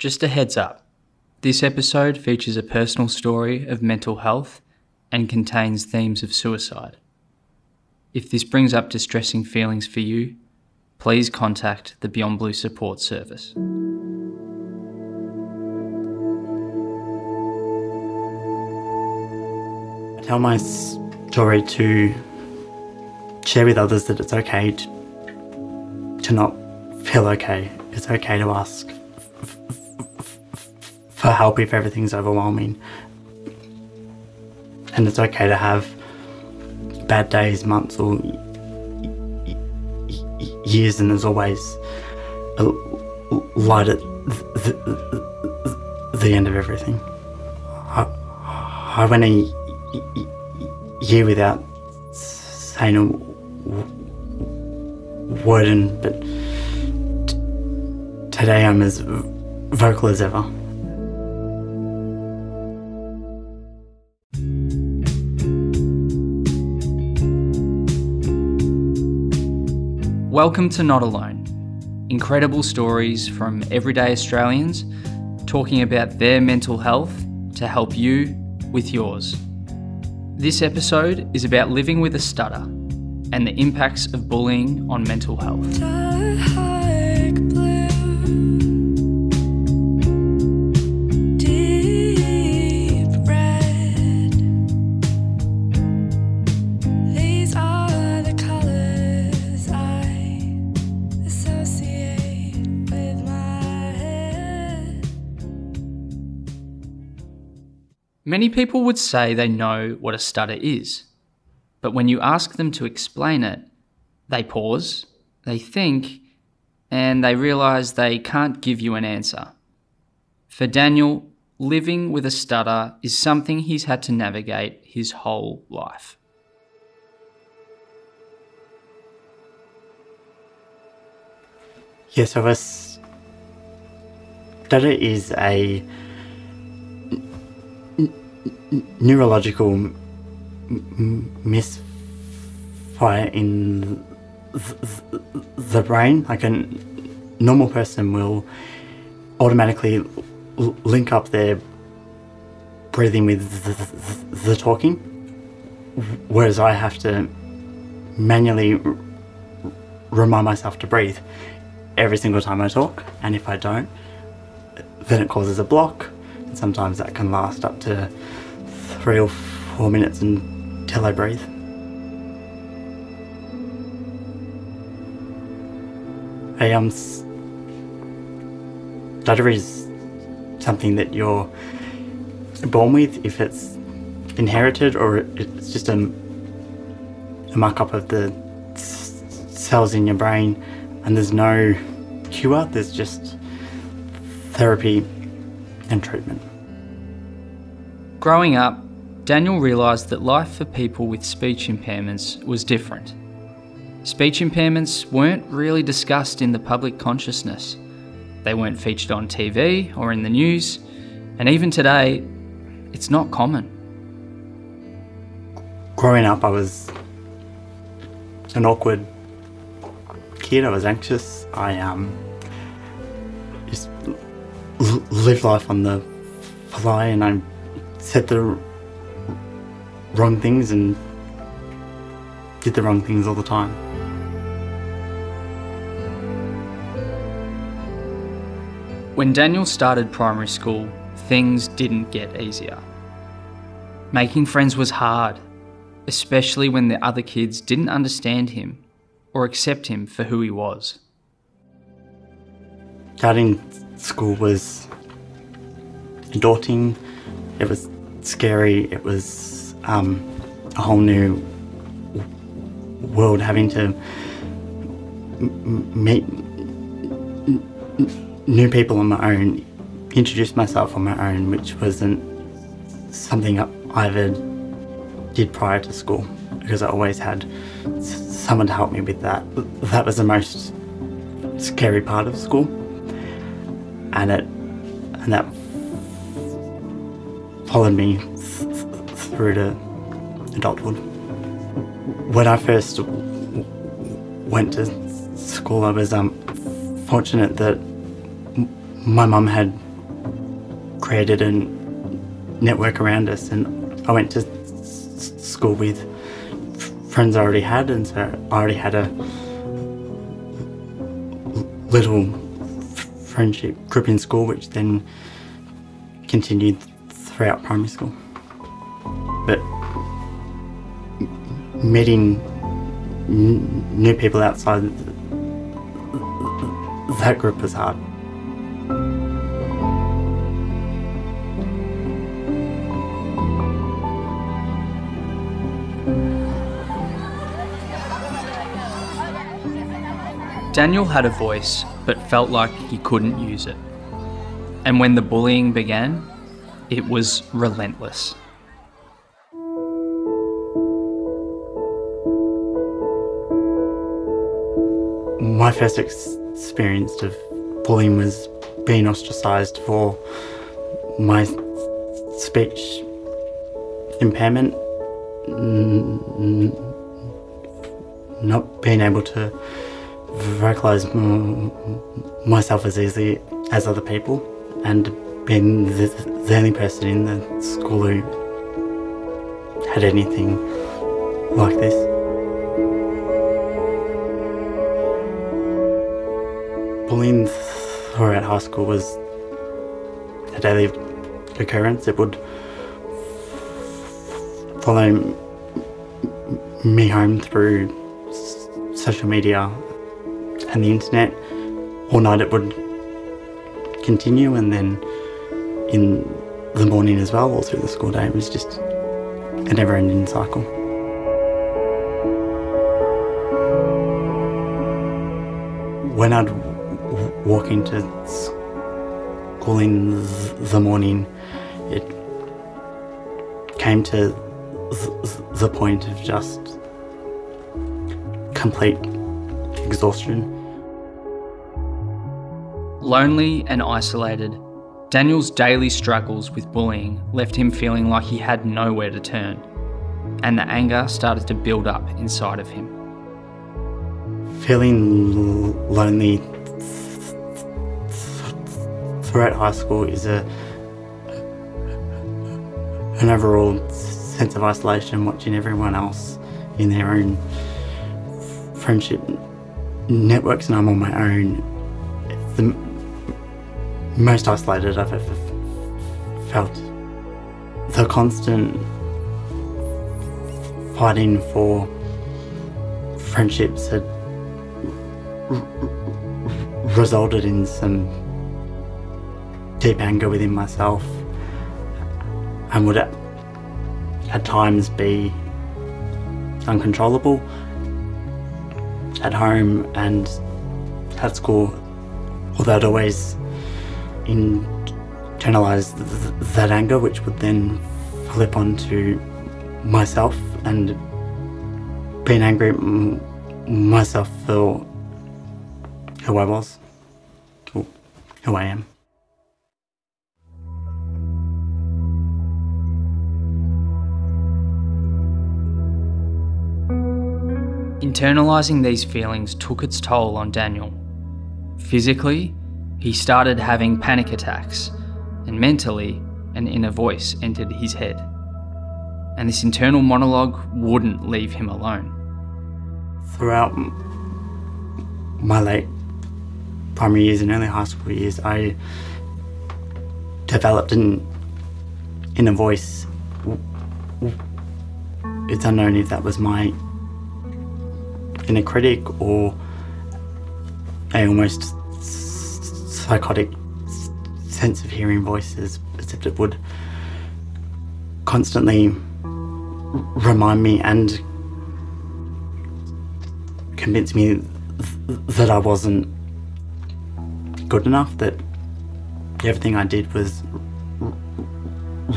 Just a heads up this episode features a personal story of mental health and contains themes of suicide. If this brings up distressing feelings for you, please contact the Beyond Blue Support Service. I tell my story to share with others that it's okay to, to not feel okay. It's okay to ask for help if everything's overwhelming. And it's okay to have bad days, months, or years, and there's always a light at the, the, the end of everything. I, I went a year without saying a word, and but today I'm as vocal as ever. Welcome to Not Alone. Incredible stories from everyday Australians talking about their mental health to help you with yours. This episode is about living with a stutter and the impacts of bullying on mental health. Many people would say they know what a stutter is, but when you ask them to explain it, they pause, they think, and they realise they can't give you an answer. For Daniel, living with a stutter is something he's had to navigate his whole life. Yes, so a stutter is a neurological m- misfire in th- th- the brain. Like a n- normal person will automatically l- link up their breathing with the, the, the talking, whereas I have to manually r- remind myself to breathe every single time I talk, and if I don't, then it causes a block. Sometimes that can last up to three or four minutes until I breathe. A um, is something that you're born with, if it's inherited or it's just a, a muck up of the cells in your brain and there's no cure, there's just therapy and treatment. Growing up, Daniel realised that life for people with speech impairments was different. Speech impairments weren't really discussed in the public consciousness. They weren't featured on TV or in the news, and even today, it's not common. Growing up, I was an awkward kid. I was anxious. I um just l- lived life on the fly, and I said the wrong things and did the wrong things all the time. When Daniel started primary school, things didn't get easier. Making friends was hard, especially when the other kids didn't understand him or accept him for who he was. Starting school was daunting. It was scary. It was um, a whole new world having to meet new people on my own, introduce myself on my own, which wasn't something I ever did prior to school because I always had someone to help me with that. That was the most scary part of school and it and that followed me th- th- through to adulthood. When I first went to school, I was um, fortunate that my mum had created a network around us, and I went to school with friends I already had, and so I already had a little friendship group in school, which then continued throughout primary school. But meeting new people outside that group was hard. Daniel had a voice, but felt like he couldn't use it. And when the bullying began, it was relentless. My first ex- experience of bullying was being ostracised for my speech impairment, not being able to vocalize myself as easily as other people, and being the, the only person in the school who had anything like this. Bullying throughout high school was a daily occurrence. It would follow me home through social media and the internet. All night it would continue, and then in the morning as well, all through the school day. It was just a never ending cycle. When I'd walk into school in the morning, it came to the point of just complete exhaustion. Lonely and isolated, Daniel's daily struggles with bullying left him feeling like he had nowhere to turn, and the anger started to build up inside of him. Feeling lonely throughout high school is a an overall sense of isolation, watching everyone else in their own friendship networks, and I'm on my own. Most isolated I've ever felt. The constant fighting for friendships had resulted in some deep anger within myself and would at, at times be uncontrollable at home and at school, although I'd always internalize th- th- that anger, which would then flip onto myself and being angry myself for who I was, who I am. Internalizing these feelings took its toll on Daniel. Physically, he started having panic attacks, and mentally, an inner voice entered his head. And this internal monologue wouldn't leave him alone. Throughout my late primary years and early high school years, I developed an inner voice. It's unknown if that was my inner critic or a almost psychotic sense of hearing voices, as if it would constantly remind me and convince me th- that I wasn't good enough, that everything I did was r-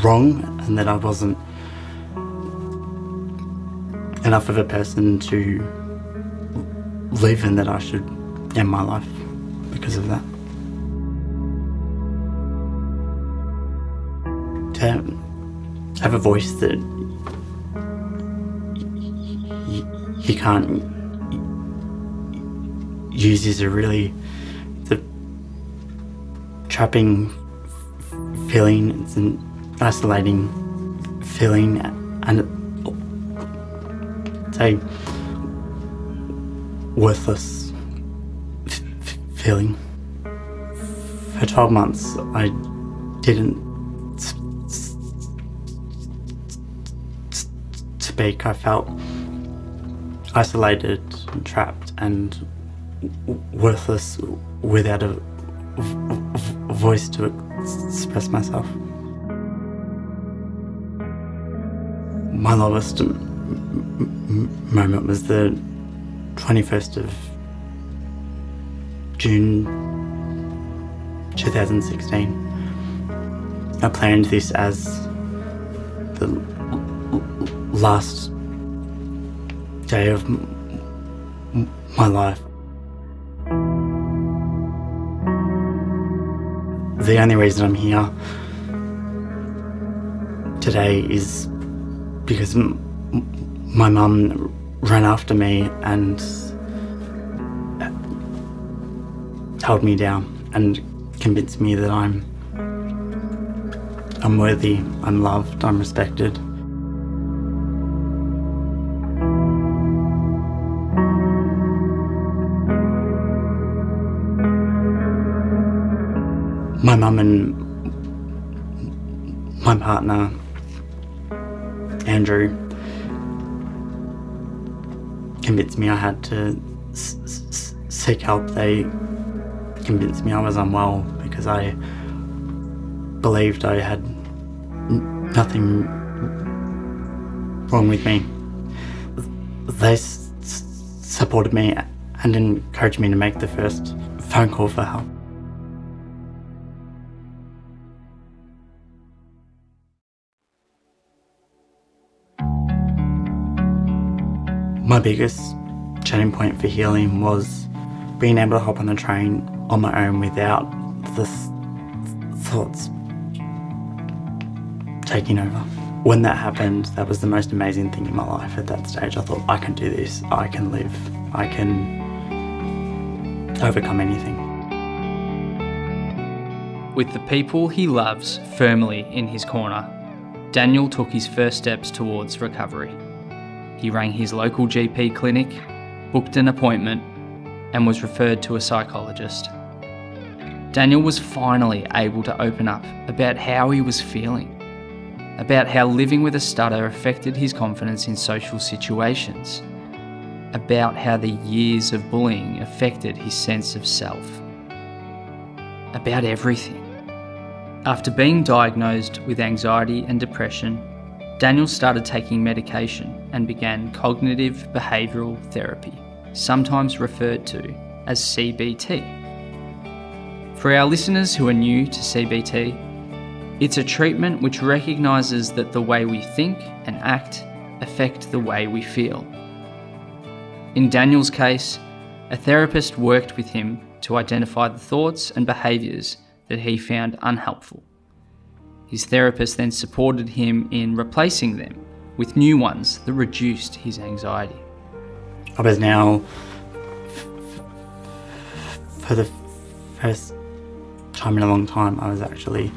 wrong, and that I wasn't enough of a person to live and that I should end my life because of that. To have a voice that you can't use is a really the trapping feeling. It's an isolating feeling, and it's a worthless feeling. For 12 months, I didn't speak. I felt isolated, and trapped, and worthless without a voice to express myself. My lowest moment was the 21st of June 2016. I planned this as the last day of my life. The only reason I'm here today is because my mum ran after me and uh, held me down and convinced me that I'm I'm worthy, I'm loved, I'm respected. My mum and my partner Andrew convinced me I had to s- s- seek help. They convinced me I was unwell because I believed I had n- nothing wrong with me. They s- supported me and encouraged me to make the first phone call for help. My biggest turning point for healing was being able to hop on the train on my own without the th- thoughts taking over. When that happened, that was the most amazing thing in my life at that stage. I thought, I can do this, I can live, I can overcome anything. With the people he loves firmly in his corner, Daniel took his first steps towards recovery. He rang his local GP clinic, booked an appointment, and was referred to a psychologist. Daniel was finally able to open up about how he was feeling, about how living with a stutter affected his confidence in social situations, about how the years of bullying affected his sense of self, about everything. After being diagnosed with anxiety and depression, Daniel started taking medication and began cognitive behavioural therapy, sometimes referred to as CBT. For our listeners who are new to CBT, it's a treatment which recognises that the way we think and act affect the way we feel. In Daniel's case, a therapist worked with him to identify the thoughts and behaviours that he found unhelpful. His therapist then supported him in replacing them with new ones that reduced his anxiety. I was now, for the first time in a long time, I was actually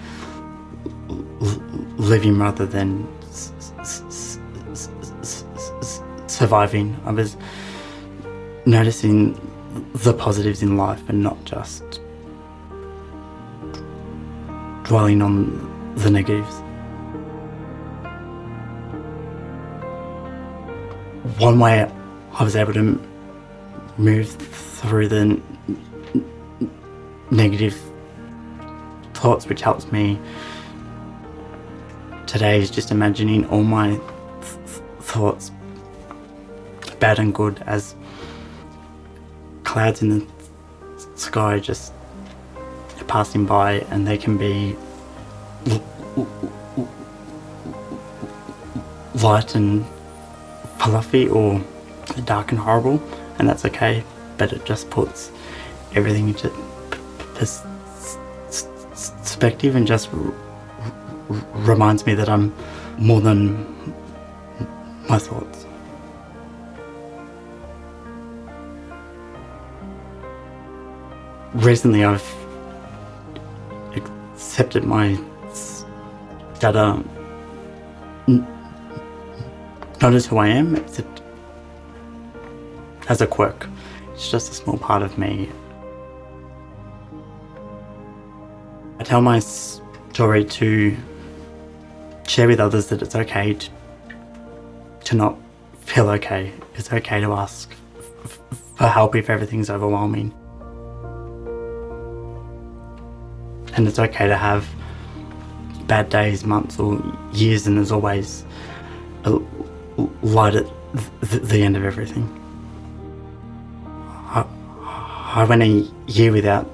living rather than surviving. I was noticing the positives in life and not just dwelling on the negatives. One way I was able to move through the negative thoughts, which helps me today, is just imagining all my th- th- thoughts, bad and good, as clouds in the sky just passing by, and they can be light and fluffy or dark and horrible, and that's okay. But it just puts everything into perspective and just reminds me that I'm more than my thoughts. Recently, I've accepted my n- not as who I am, it's as a quirk. It's just a small part of me. I tell my story to share with others that it's okay to, to not feel okay. It's okay to ask for help if everything's overwhelming. And it's okay to have bad days, months, or years, and there's always a light at th- the end of everything. I, I went a year without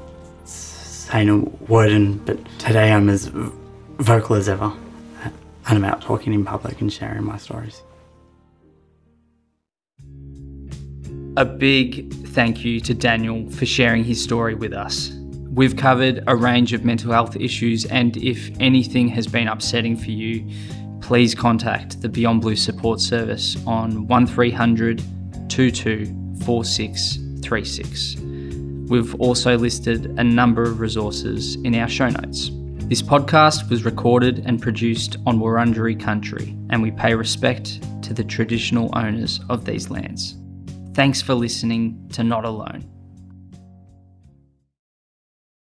saying a word, and, but today I'm as vocal as ever. And I'm out talking in public and sharing my stories. A big thank you to Daniel for sharing his story with us. We've covered a range of mental health issues, and if anything has been upsetting for you, please contact the Beyond Blue Support Service on 1300 22 4636. We've also listed a number of resources in our show notes. This podcast was recorded and produced on Wurundjeri country, and we pay respect to the traditional owners of these lands. Thanks for listening to Not Alone.